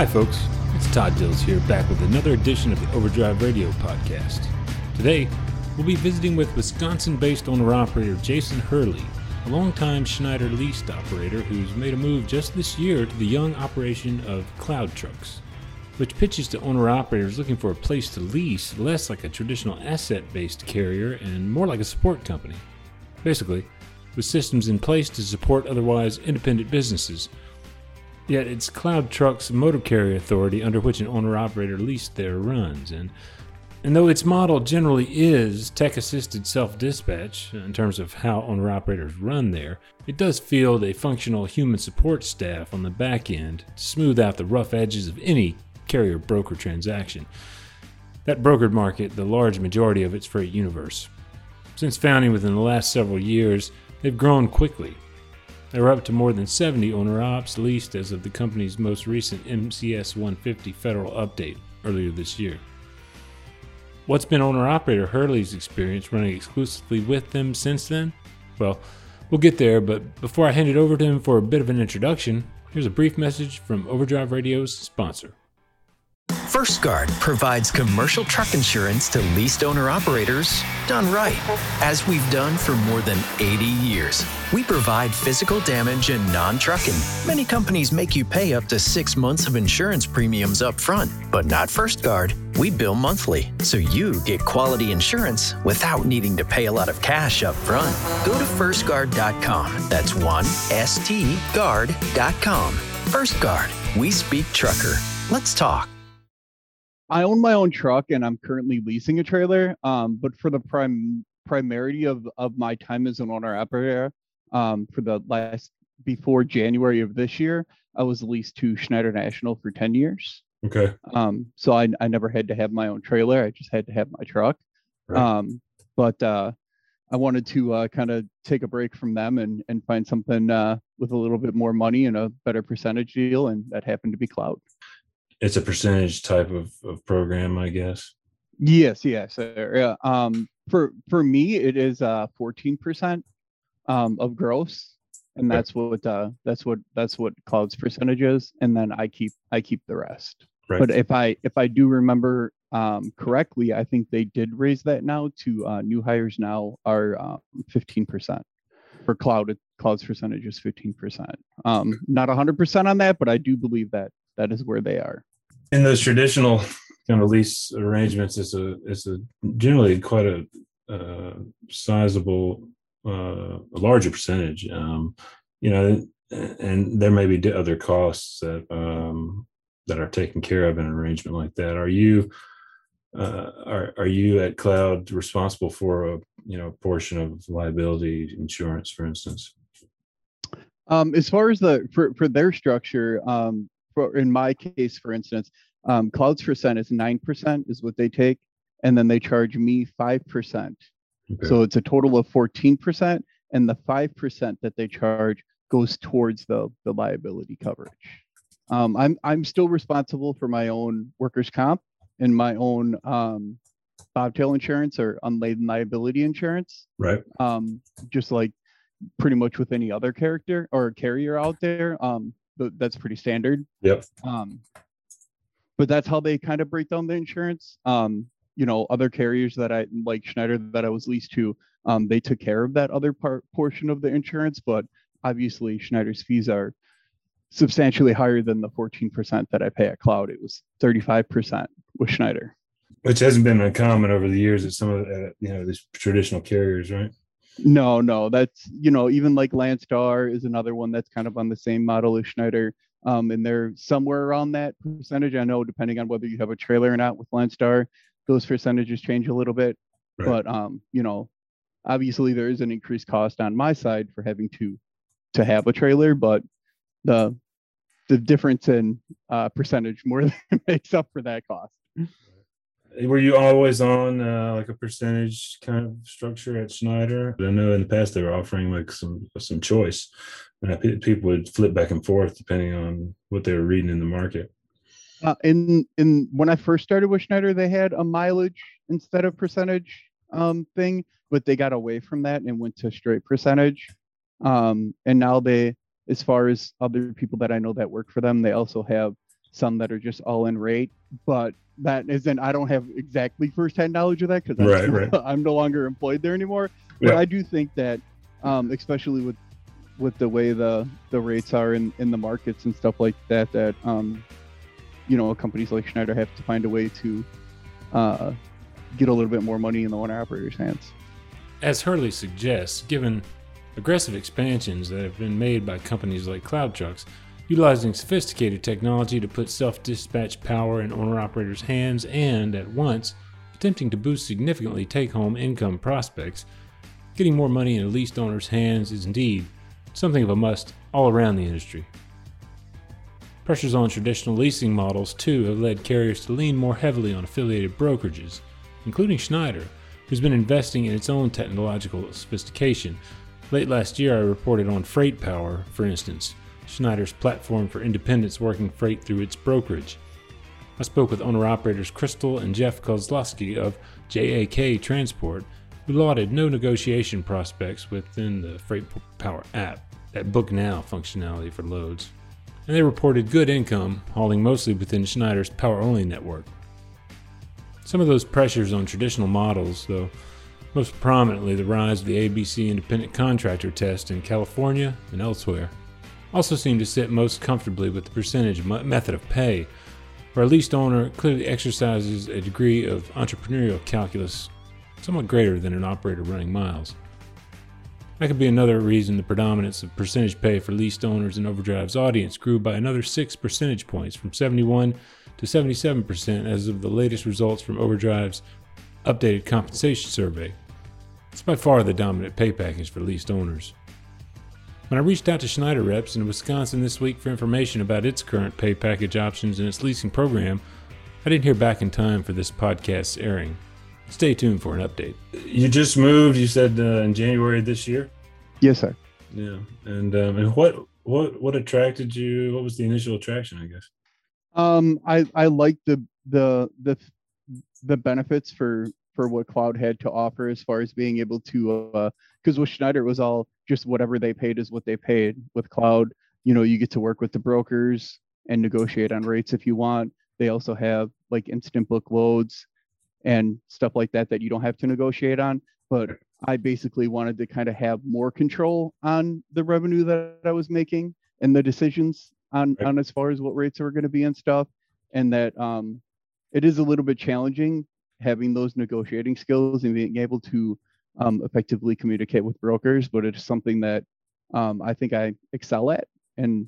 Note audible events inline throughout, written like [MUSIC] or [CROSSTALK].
Hi, folks. It's Todd Dills here, back with another edition of the Overdrive Radio podcast. Today, we'll be visiting with Wisconsin based owner operator Jason Hurley, a longtime Schneider leased operator who's made a move just this year to the young operation of Cloud Trucks, which pitches to owner operators looking for a place to lease less like a traditional asset based carrier and more like a support company. Basically, with systems in place to support otherwise independent businesses Yet it's Cloud Truck's motor carrier authority under which an owner operator leased their runs. And, and though its model generally is tech assisted self dispatch in terms of how owner operators run there, it does field a functional human support staff on the back end to smooth out the rough edges of any carrier broker transaction. That brokered market, the large majority of its freight universe. Since founding within the last several years, they've grown quickly, they were up to more than 70 owner ops leased as of the company's most recent MCS 150 federal update earlier this year. What's been owner operator Hurley's experience running exclusively with them since then? Well, we'll get there, but before I hand it over to him for a bit of an introduction, here's a brief message from Overdrive Radio's sponsor. First Guard provides commercial truck insurance to leased owner operators done right, as we've done for more than 80 years. We provide physical damage and non trucking. Many companies make you pay up to six months of insurance premiums up front, but not First Guard. We bill monthly, so you get quality insurance without needing to pay a lot of cash up front. Go to firstguard.com. That's one S T guard.com. First Guard, we speak trucker. Let's talk. I own my own truck and I'm currently leasing a trailer. Um, but for the prime primarity of of my time as an owner operator, um, for the last before January of this year, I was leased to Schneider National for 10 years. Okay. Um, so I I never had to have my own trailer. I just had to have my truck. Right. Um, but uh, I wanted to uh, kind of take a break from them and and find something uh, with a little bit more money and a better percentage deal, and that happened to be cloud. It's a percentage type of, of program, I guess. Yes, yes. uh, Yeah. Um, for for me, it is uh 14% um, of gross, and that's what uh, that's what that's what cloud's percentage is, and then I keep I keep the rest. Right. But if I if I do remember um, correctly, I think they did raise that now to uh, new hires now are um, 15% for cloud. Cloud's percentage is 15%. Um, not 100% on that, but I do believe that that is where they are. In those traditional kind of lease arrangements, it's a it's a generally quite a uh, sizable, uh, a larger percentage. Um, you know, and there may be other costs that um, that are taken care of in an arrangement like that. Are you uh, are are you at Cloud responsible for a you know portion of liability insurance, for instance? Um, as far as the for for their structure, um, for in my case, for instance, um, Cloud's percent is nine percent is what they take, and then they charge me five percent. Okay. So it's a total of fourteen percent, and the five percent that they charge goes towards the the liability coverage. Um, I'm I'm still responsible for my own workers' comp and my own um, bobtail insurance or unladen liability insurance right. um, just like pretty much with any other character or carrier out there. Um, that's pretty standard. Yep. Um, but that's how they kind of break down the insurance. Um, you know, other carriers that I like Schneider that I was leased to, um, they took care of that other part portion of the insurance, but obviously Schneider's fees are substantially higher than the 14% that I pay at Cloud. It was 35% with Schneider. Which hasn't been uncommon over the years at some of the, you know these traditional carriers, right? No, no, that's you know even like Landstar is another one that's kind of on the same model as Schneider, um, and they're somewhere around that percentage. I know depending on whether you have a trailer or not with Landstar, those percentages change a little bit, Right. but um, you know, obviously there is an increased cost on my side for having to to have a trailer, but the the difference in uh, percentage more [LAUGHS] than makes up for that cost. Were you always on uh, like a percentage kind of structure at Schneider? I know in the past they were offering like some some choice, and pe- people would flip back and forth depending on what they were reading in the market. Uh, in in when I first started with Schneider, they had a mileage instead of percentage um, thing, but they got away from that and went to straight percentage. Um, and now they, as far as other people that I know that work for them, they also have some that are just all in rate, but that isn't. I don't have exactly firsthand knowledge of that because right, right. [LAUGHS] I'm no longer employed there anymore. But yeah. I do think that, um, especially with with the way the the rates are in in the markets and stuff like that, that um, you know, companies like Schneider have to find a way to uh, get a little bit more money in the owner operator's hands. As Hurley suggests, given aggressive expansions that have been made by companies like Cloud Trucks, utilizing sophisticated technology to put self dispatch power in owner operators' hands and, at once, attempting to boost significantly take home income prospects, getting more money in a leased owners' hands is indeed something of a must all around the industry. Pressures on traditional leasing models, too, have led carriers to lean more heavily on affiliated brokerages, including Schneider, who's been investing in its own technological sophistication. Late last year, I reported on Freight Power, for instance, Schneider's platform for independents working freight through its brokerage. I spoke with owner operators Crystal and Jeff Kozlowski of JAK Transport, who lauded no negotiation prospects within the Freight Power app, that Book Now functionality for loads. And they reported good income, hauling mostly within Schneider's power only network. Some of those pressures on traditional models, though, most prominently the rise of the ABC independent contractor test in California and elsewhere, also seem to sit most comfortably with the percentage method of pay, where a leased owner clearly exercises a degree of entrepreneurial calculus somewhat greater than an operator running miles. That could be another reason the predominance of percentage pay for leased owners in Overdrive's audience grew by another 6 percentage points from 71 to 77% as of the latest results from Overdrive's updated compensation survey. It's by far the dominant pay package for leased owners. When I reached out to Schneider reps in Wisconsin this week for information about its current pay package options and its leasing program, I didn't hear back in time for this podcast's airing. Stay tuned for an update. You just moved, you said uh, in January this year? Yes, sir. Yeah. And um, and what what what attracted you? What was the initial attraction, I guess? Um I I like the the the the benefits for for what cloud had to offer as far as being able to uh because with Schneider it was all just whatever they paid is what they paid. With cloud, you know, you get to work with the brokers and negotiate on rates if you want. They also have like instant book loads and stuff like that that you don't have to negotiate on. But I basically wanted to kind of have more control on the revenue that I was making and the decisions on on as far as what rates are going to be and stuff. And that um, it is a little bit challenging having those negotiating skills and being able to um, effectively communicate with brokers, but it's something that um, I think I excel at, and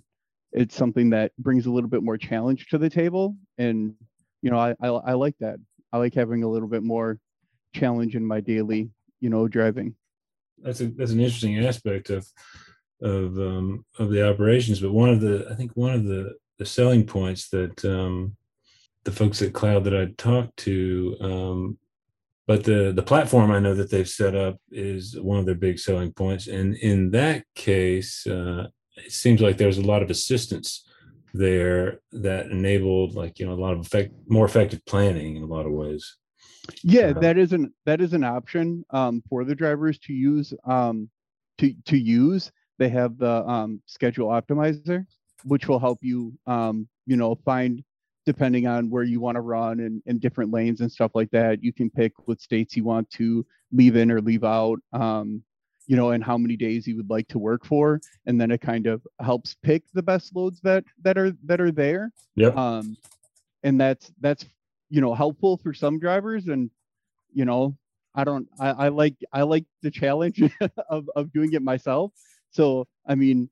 it's something that brings a little bit more challenge to the table. And you know, I, I, I like that. I like having a little bit more challenge in my daily, you know, driving. That's a that's an interesting aspect of of um, of the operations. But one of the I think one of the the selling points that um, the folks at Cloud that I talked to um, but the the platform I know that they've set up is one of their big selling points. And in that case, uh, it seems like there's a lot of assistance there that enabled like you know a lot of effect more effective planning in a lot of ways. Yeah, uh, that is an that is an option um, for the drivers to use um, to to use. They have the um, schedule optimizer, which will help you um, you know find depending on where you want to run and, and different lanes and stuff like that. You can pick what states you want to leave in or leave out, um, you know, and how many days you would like to work for. And then it kind of helps pick the best loads that that are that are there. Yeah. Um, and that's that's you know helpful for some drivers and you know I don't I, I like I like the challenge [LAUGHS] of, of doing it myself. So I mean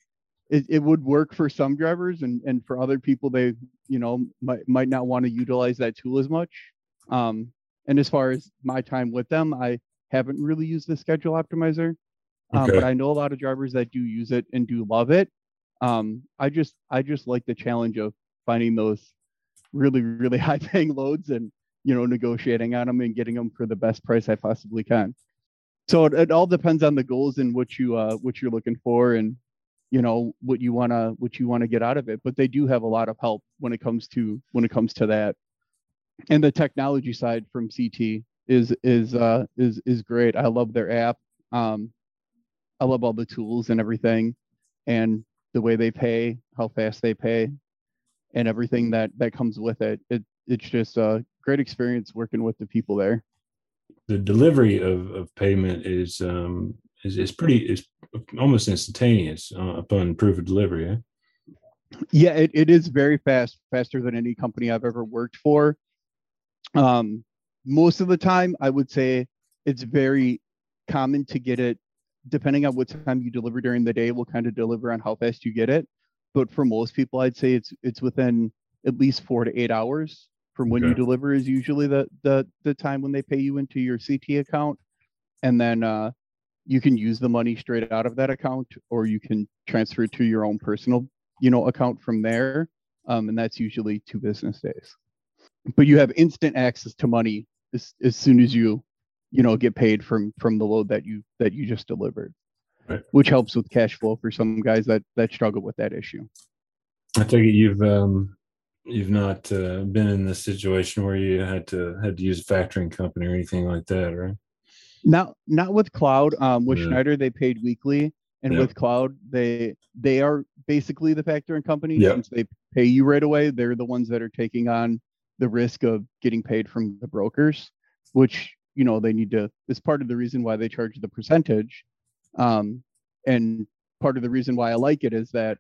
it, it would work for some drivers and, and for other people they you know might, might not want to utilize that tool as much. Um, and as far as my time with them i haven't really used the schedule optimizer um, okay. but i know a lot of drivers that do use it and do love it. Um, i just i just like the challenge of finding those really really [LAUGHS] high paying loads and you know negotiating on them and getting them for the best price i possibly can. So it, it all depends on the goals and what you uh what you're looking for and you know what you want to what you want to get out of it but they do have a lot of help when it comes to when it comes to that and the technology side from ct is is uh is is great i love their app um i love all the tools and everything and the way they pay how fast they pay and everything that that comes with it. It it's just a great experience working with the people there. The delivery of, of payment is um is, is pretty is almost instantaneous uh, upon proof of delivery. Eh? Yeah, it, it is very fast, faster than any company I've ever worked for. Um, most of the time, I would say it's very common to get it, depending on what time you deliver during the day, will kind of deliver on how fast you get it. But for most people, I'd say it's it's within at least four to eight hours from when okay. you deliver is usually the the the time when they pay you into your CT account, and then uh, you can use the money straight out of that account, or you can transfer it to your own personal you know account from there, um, and that's usually two business days. But you have instant access to money as, as soon as you you know get paid from from the load that you that you just delivered right. which helps with cash flow for some guys that that struggle with that issue i take it you've um you've not uh, been in this situation where you had to had to use a factoring company or anything like that right not not with cloud um with yeah. schneider they paid weekly and yep. with cloud they they are basically the factoring company yep. since they pay you right away they're the ones that are taking on the risk of getting paid from the brokers which you know they need to is part of the reason why they charge the percentage um, and part of the reason why i like it is that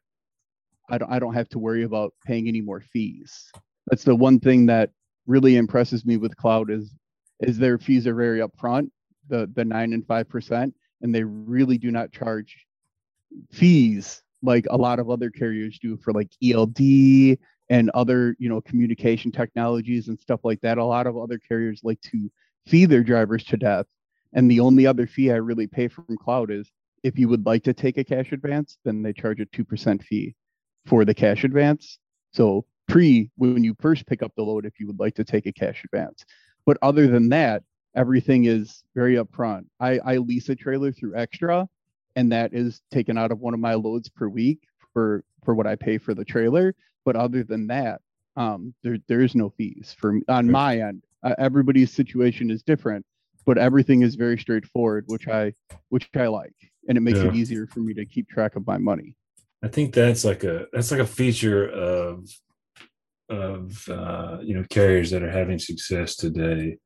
I don't, I don't have to worry about paying any more fees that's the one thing that really impresses me with cloud is is their fees are very upfront the the nine and five percent and they really do not charge fees like a lot of other carriers do for like eld and other you know communication technologies and stuff like that a lot of other carriers like to fee their drivers to death. And the only other fee I really pay from cloud is if you would like to take a cash advance, then they charge a 2% fee for the cash advance. So pre when you first pick up the load, if you would like to take a cash advance. But other than that, everything is very upfront. I, I lease a trailer through XTRA, and that is taken out of one of my loads per week for for what I pay for the trailer. But other than that, um, there there is no fees for on my end uh, everybody's situation is different but everything is very straightforward which i which i like and it makes yeah. it easier for me to keep track of my money i think that's like a that's like a feature of of uh, you know carriers that are having success today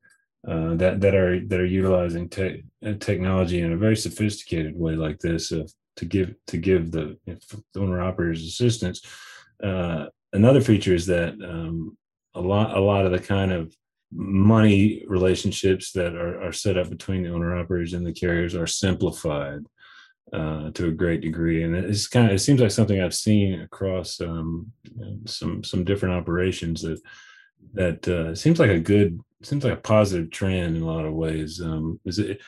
uh, that that are that are utilizing te- uh, technology in a very sophisticated way like this uh, to give to give the, the owner operators assistance. Uh, another feature is that um, a lot a lot of the kind of money relationships that are, are set up between the owner operators and the carriers are simplified uh, to a great degree, and it's kind of it seems like something I've seen across um, some some different operations that that uh, seems like a good seems like a positive trend in a lot of ways. Um, is it?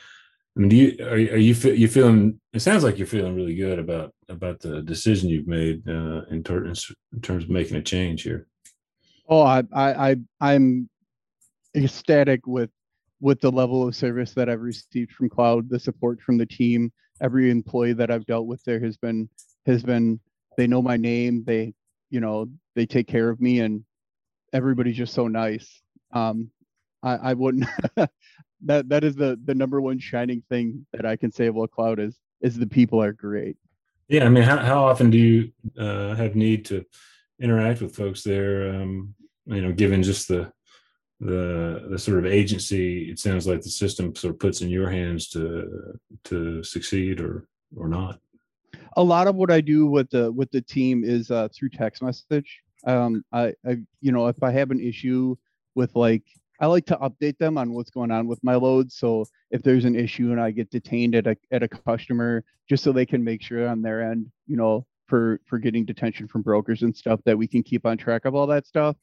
I mean, do you are, are you you feeling? It sounds like you're feeling really good about about the decision you've made uh, in, ter- in terms of making a change here. Oh, I I I'm ecstatic with with the level of service that I've received from Cloud, the support from the team. Every employee that I've dealt with there has been has been they know my name, they you know they take care of me, and everybody's just so nice. Um, I, I wouldn't [LAUGHS] that that is the the number one shining thing that I can say about Cloud is is the people are great. Yeah, I mean, how how often do you uh, have need to interact with folks there? Um, you know, given just the the the sort of agency it sounds like the system sort of puts in your hands to to succeed or or not a lot of what i do with the with the team is uh, through text message um I, I you know if i have an issue with like i like to update them on what's going on with my load so if there's an issue and i get detained at a at a customer just so they can make sure on their end you know for for getting detention from brokers and stuff that we can keep on track of all that stuff.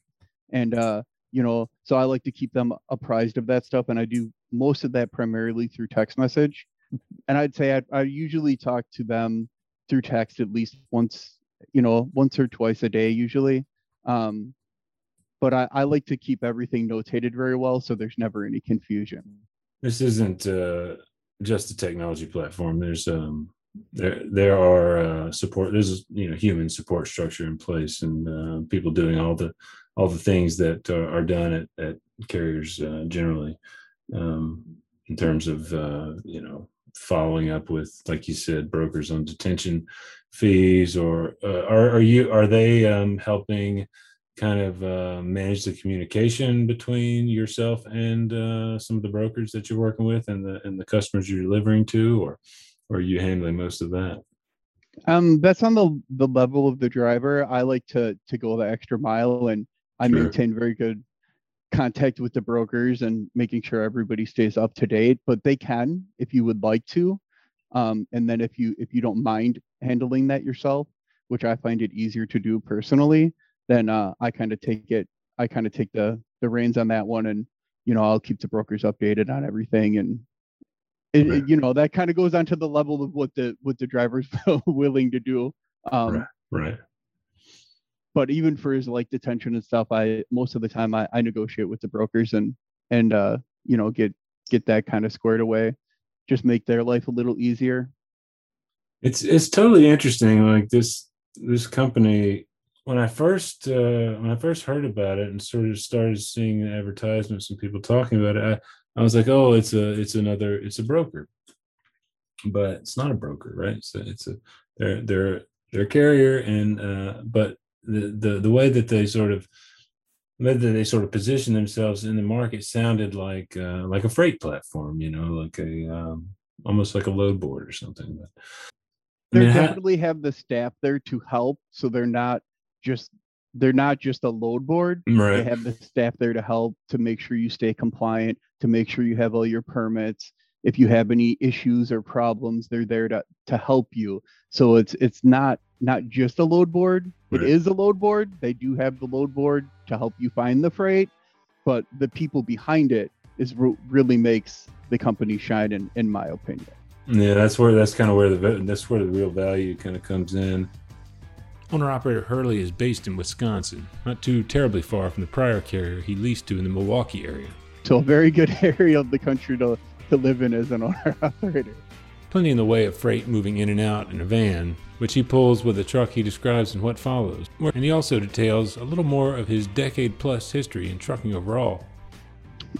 And uh you know so i like to keep them apprised of that stuff and i do most of that primarily through text message. And i'd say i, I usually talk to them through text at least once you know once or twice a day usually um, but I, I like to keep everything notated very well so there's never any confusion. This isn't uh, just a technology platform. There's um, there there are uh, support there's you know human support structure in place and uh, people doing all the all the things that are done at, at carriers uh, generally um, in terms of uh, you know following up with like you said brokers on detention fees or uh, are, are you are they um, helping kind of uh, manage the communication between yourself and uh, some of the brokers that you're working with and the and the customers you're delivering to, or or are you handling most of that? Um, that's on the the level of the driver. I like to to go the extra mile, and I Sure. maintain very good contact with the brokers and making sure everybody stays up to date. But they can, if you would like to. Um, and then if you if you don't mind handling that yourself, which I find it easier to do personally, then uh, I kind of take it. I kind of take the the reins on that one, and you know I'll keep the brokers updated on everything and it, Right. it- you know that kind of goes on to the level of what the what the driver's [LAUGHS] willing to do um Right. Right. But even for his like detention and stuff i most of the time i, I negotiate with the brokers and and uh you know get get that kind of squared away just make their life a little easier It's it's totally interesting. Like this this company, when I first uh, when I first heard about it and sort of started seeing advertisements and people talking about it, I, I was like, oh, it's a it's another it's a broker, but it's not a broker, right? So it's a they're they're they're a carrier, and uh, but the the the way that they sort of that they sort of position themselves in the market sounded like uh, like a freight platform, you know, like a um, almost like a load board or something. But I they mean, ha- definitely have the staff there to help so they're not just they're not just a load board Right. they have the staff there to help to make sure you stay compliant to make sure you have all your permits if you have any issues or problems they're there to to help you so it's it's not not just a load board It Right. is a load board they do have the load board to help you find the freight but the people behind it is what really makes the company shine in in my opinion Yeah, that's where that's kind of where the that's where the real value kind of comes in. Owner operator Hurley is based in Wisconsin, not too terribly far from the prior carrier he leased to in the Milwaukee area. so a very good [LAUGHS] area of the country to [LAUGHS] to live in as an owner [LAUGHS] operator Plenty in the way of freight moving in and out in a van, which he pulls with a truck he describes in what follows. And he also details a little more of his decade plus history in trucking overall.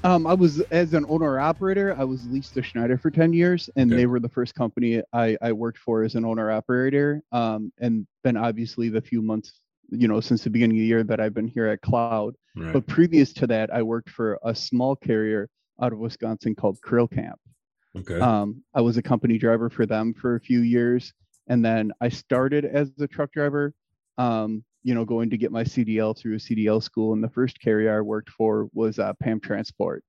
Um, I was as an owner operator, I was leased to Schneider for 10 years, and Okay. they were the first company I, I worked for as an owner operator. Um, and then obviously the few months, you know, since the beginning of the year that I've been here at Cloud. Right. But previous to that, I worked for a small carrier out of Wisconsin called Krill Camp. Okay. Um, I was a company driver for them for a few years, and then I started as a truck driver. Um, you know, going to get my CDL through a CDL school, and the first carrier I worked for was uh, Pam Transport,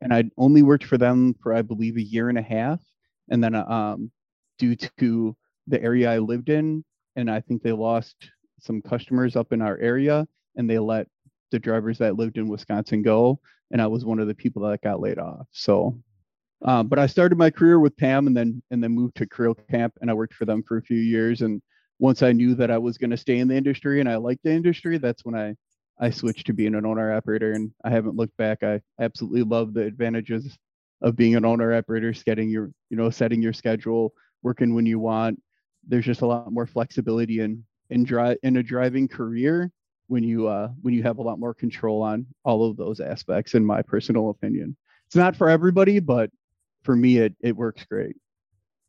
and I only worked for them for I believe a year and a half, and then uh, um, due to the area I lived in, and I think they lost some customers up in our area, and they let the drivers that lived in Wisconsin go, and I was one of the people that got laid off. So um, but I started my career with Pam and then and then moved to Krill Camp and I worked for them for a few years. And once I knew that I was going to stay in the industry and I liked the industry, that's when I I switched to being an owner operator and I haven't looked back. I absolutely love the advantages of being an owner operator, setting your you know setting your schedule, working when you want. There's just a lot more flexibility in in drive in a driving career when you uh when you have a lot more control on all of those aspects in my personal opinion. It's not for everybody, but for me it it works great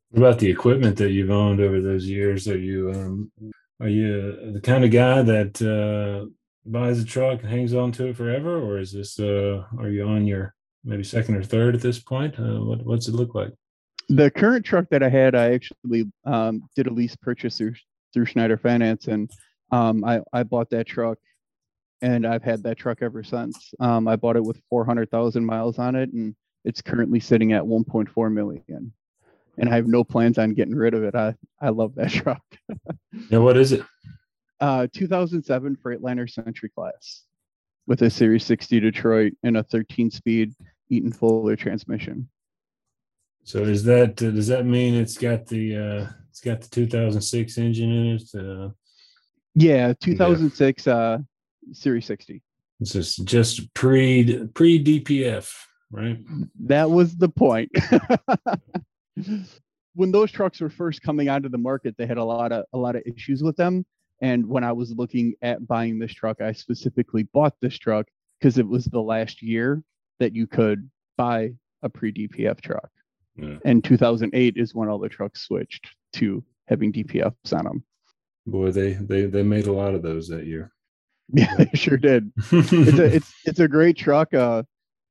What about the equipment that you've owned over those years? Are you um, are you the kind of guy that uh, buys a truck and hangs on to it forever, or is this uh, are you on your maybe second or third at this point? Uh, what what's it look like? the current truck that i had i actually um, did a lease purchase through through schneider finance and um, I, I bought that truck and i've had that truck ever since um, i bought it with 400000 miles on it and it's currently sitting at 1.4 million and i have no plans on getting rid of it i, I love that [LAUGHS] truck Yeah, what is it? uh, 2007 freightliner century class with a series 60 detroit and a 13 speed eaton fuller transmission So is that uh, does that mean it's got the uh, it's got the 2006 engine in it? Uh, Yeah, 2006 uh Series 60. it's just just pre pre DPF, right? That was the point. [LAUGHS] when those trucks were first coming onto the market, they had a lot of a lot of issues with them. And when I was looking at buying this truck, I specifically bought this truck because it was the last year that you could buy a pre-DPF truck. Yeah. And 2008 is when all the trucks switched to having DPFs on them. Boy, they they they made a lot of those that year. [LAUGHS] Yeah, they sure did. it's a [LAUGHS] it's it's a great truck. Uh,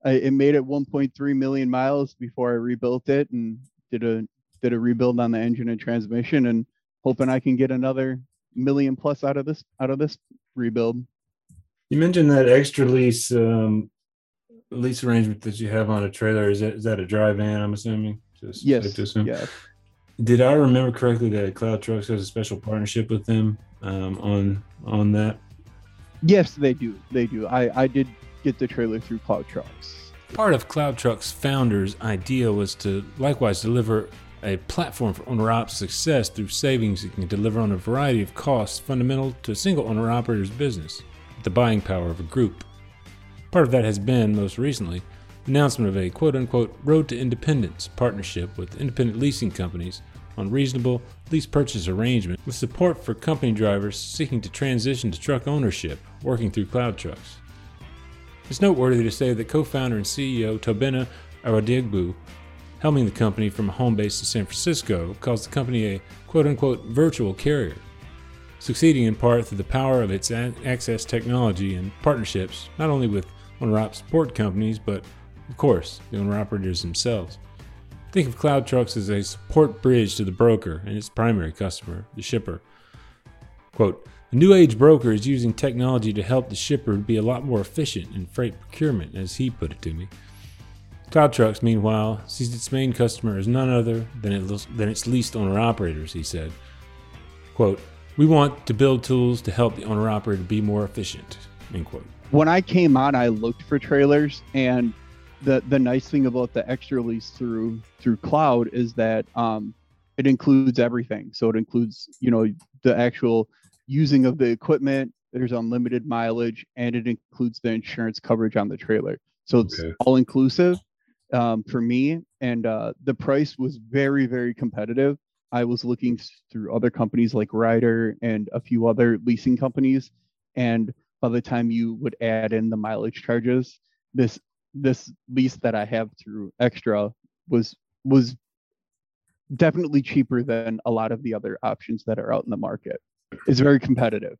I, it made it 1.3 million miles before I rebuilt it and did a did a rebuild on the engine and transmission and hoping I can get another million plus out of this out of this rebuild. You mentioned that XTRA Lease um, lease arrangement that you have on a trailer. Is that is that a dry van? I'm assuming. Just yes. Yes. Did I remember correctly that Cloud Trucks has a special partnership with them um, on on that? Yes, they do. They do. I I did get the trailer through Cloud Trucks. Part of Cloud Trucks' founders' idea was to likewise deliver a platform for owner ops success through savings it can deliver on a variety of costs fundamental to a single owner operator's business, the buying power of a group. Part of that has been, most recently, the announcement of a quote unquote Road to Independence partnership with independent leasing companies on reasonable lease purchase arrangement with support for company drivers seeking to transition to truck ownership working through Cloud Trucks. It's noteworthy to say that co founder and CEO Tobenna Arodiogbu helming the company from a home base in San Francisco, calls the company a quote unquote virtual carrier, succeeding in part through the power of its access technology and partnerships not only with owner op support companies, but of course, the owner operators themselves. Think of Cloud Trucks as a support bridge to the broker and its primary customer, the shipper. Quote, a new age broker is using technology to help the shipper be a lot more efficient in freight procurement, as he put it to me. Cloud Trucks, meanwhile, sees its main customer as none other than, it, than its leased owner operators, he said. Quote, We want to build tools to help the owner operator be more efficient. End quote. When I came on, I looked for trailers, and the the nice thing about the XTRA Lease through through cloud is that um, it includes everything. So it includes, you know, the actual using of the equipment. There's unlimited mileage, and it includes the insurance coverage on the trailer. So it's okay. all inclusive um, for me, and uh, the price was very, very competitive. I was looking through other companies like Ryder and a few other leasing companies, and by the time you would add in the mileage charges, this this lease that I have through XTRA was was definitely cheaper than a lot of the other options that are out in the market. It's very competitive.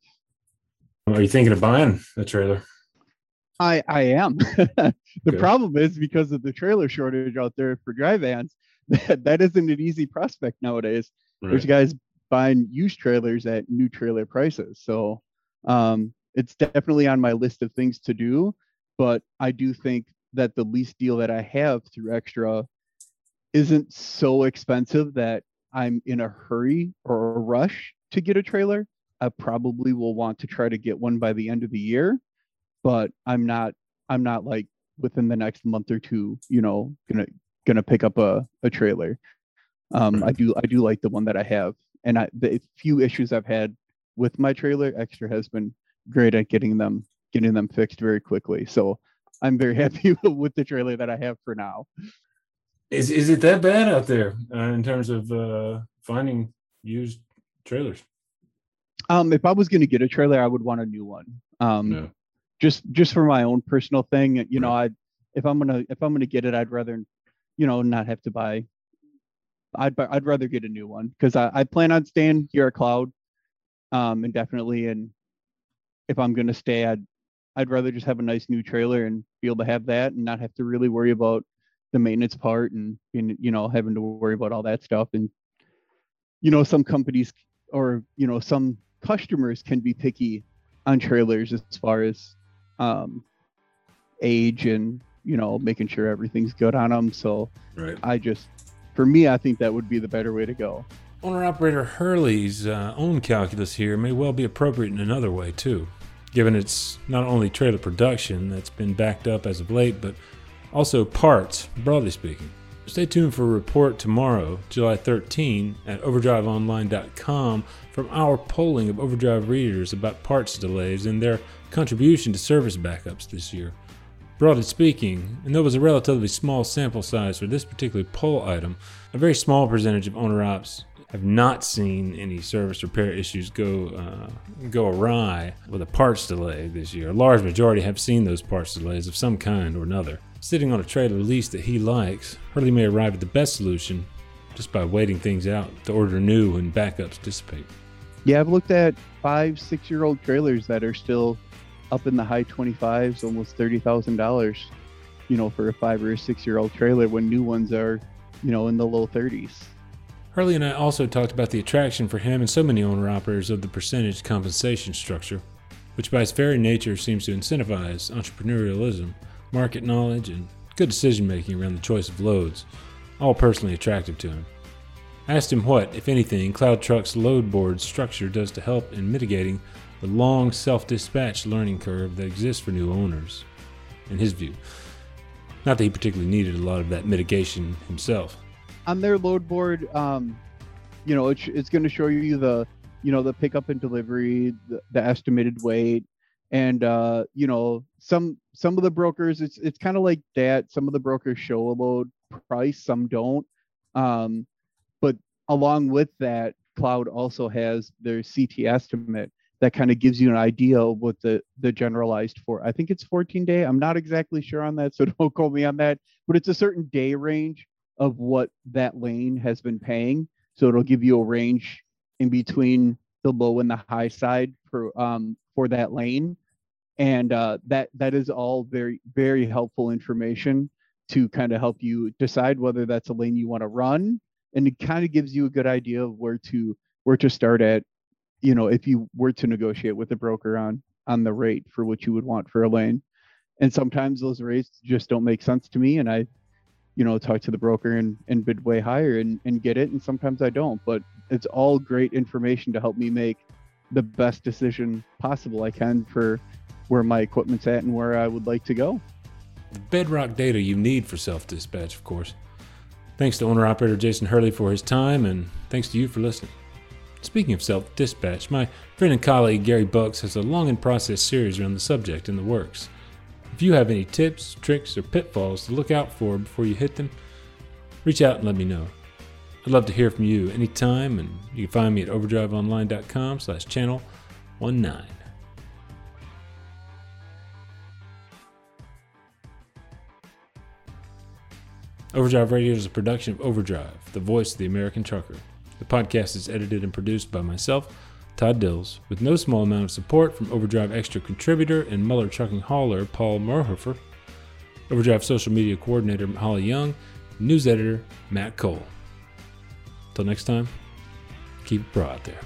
Are you thinking of buying a trailer? I I am. [LAUGHS] the Good. problem is because of the trailer shortage out there for dry vans, [LAUGHS] that, that isn't an easy prospect nowadays. Right. There's guys buying used trailers at new trailer prices. So um, it's definitely on my list of things to do. But I do think that the lease deal that I have through XTRA isn't so expensive that I'm in a hurry or a rush to get a trailer. I probably will want to try to get one by the end of the year but I'm not I'm not like within the next month or two, you know, gonna gonna pick up a, a trailer. Um, I do I do like the one that I have, and I the few issues I've had with my trailer, Extra has been great at getting them getting them fixed very quickly. So I'm very [LAUGHS] happy with the trailer that I have for now. Is is it that bad out there uh, in terms of uh, finding used trailers? Um, if I was going to get a trailer, I would want a new one. Um, no just just for my own personal thing you know i if i'm gonna if i'm gonna get it i'd rather you know not have to buy i'd i'd rather get a new one because I, I plan on staying here at cloud um indefinitely and if i'm gonna stay i'd i'd rather just have a nice new trailer and be able to have that and not have to really worry about the maintenance part and, and you know having to worry about all that stuff and you know some companies or you know some customers can be picky on trailers as far as um, age and you know making sure everything's good on them. So right. I just, for me, I think that would be the better way to go. Owner operator Hurley's uh, own calculus here may well be appropriate in another way too, given it's not only trailer production that's been backed up as of late, but also parts, broadly speaking. Stay tuned for a report tomorrow, July 13, at overdriveonline.com from our polling of Overdrive readers about parts delays and their contribution to service backups this year. Broadly speaking, and though it was a relatively small sample size for this particular poll item, a very small percentage of owner ops have not seen any service repair issues go uh, go awry with a parts delay this year. A large majority have seen those parts delays of some kind or another. Sitting on a trailer lease that he likes, Hurley may arrive at the best solution just by waiting things out to order new when backups dissipate. Yeah, I've looked at five, six year old trailers that are still up in the high 25s, almost $30,000, you know, for a five or a six year old trailer when new ones are, you know, in the low 30s. Hurley and I also talked about the attraction for him and so many owner operators of the percentage compensation structure, which by its very nature seems to incentivize entrepreneurialism, market knowledge, and good decision making around the choice of loads, all personally attractive to him. I asked him what, if anything, Cloud Truck's load board structure does to help in mitigating the long self dispatch learning curve that exists for new owners, in his view. Not that he particularly needed a lot of that mitigation himself on their load board, um, you know, it's, it's going to show you the, you know, the pickup and delivery, the, the estimated weight, and uh, you know, some some of the brokers, it's it's kind of like that. Some of the brokers show a load price, some don't. Um, but along with that, Cloud also has their CT estimate that kind of gives you an idea of what the the generalized for. I think it's 14 day. I'm not exactly sure on that, so [LAUGHS] don't quote me on that. But it's a certain day range of what that lane has been paying. So it'll give you a range in between the low and the high side for um, for that lane, and uh, that that is all very very helpful information to kind of help you decide whether that's a lane you want to run, and it kind of gives you a good idea of where to where to start at. You know, if you were to negotiate with a broker on on the rate for what you would want for a lane, and sometimes those rates just don't make sense to me, and I you know talk to the broker and, and bid way higher and, and get it and sometimes i don't but it's all great information to help me make the best decision possible i can for where my equipment's at and where i would like to go. The bedrock data you need for self-dispatch of course. Thanks to owner operator jason hurley for his time and thanks to you for listening. Speaking of self-dispatch my friend and colleague gary Buchs has a long in process series around the subject in the works if you have any tips, tricks, or pitfalls to look out for before you hit them, reach out and let me know. I'd love to hear from you anytime, and you can find me at overdriveonline.com slash channel 19. Overdrive Radio is a production of Overdrive, the voice of the American trucker. The podcast is edited and produced by myself, Todd Dills, with no small amount of support from Overdrive Extra contributor and Muller Trucking hauler Paul Marhoefer, Overdrive social media coordinator Holly Young, news editor Matt Cole. Until next time, keep it bra out there.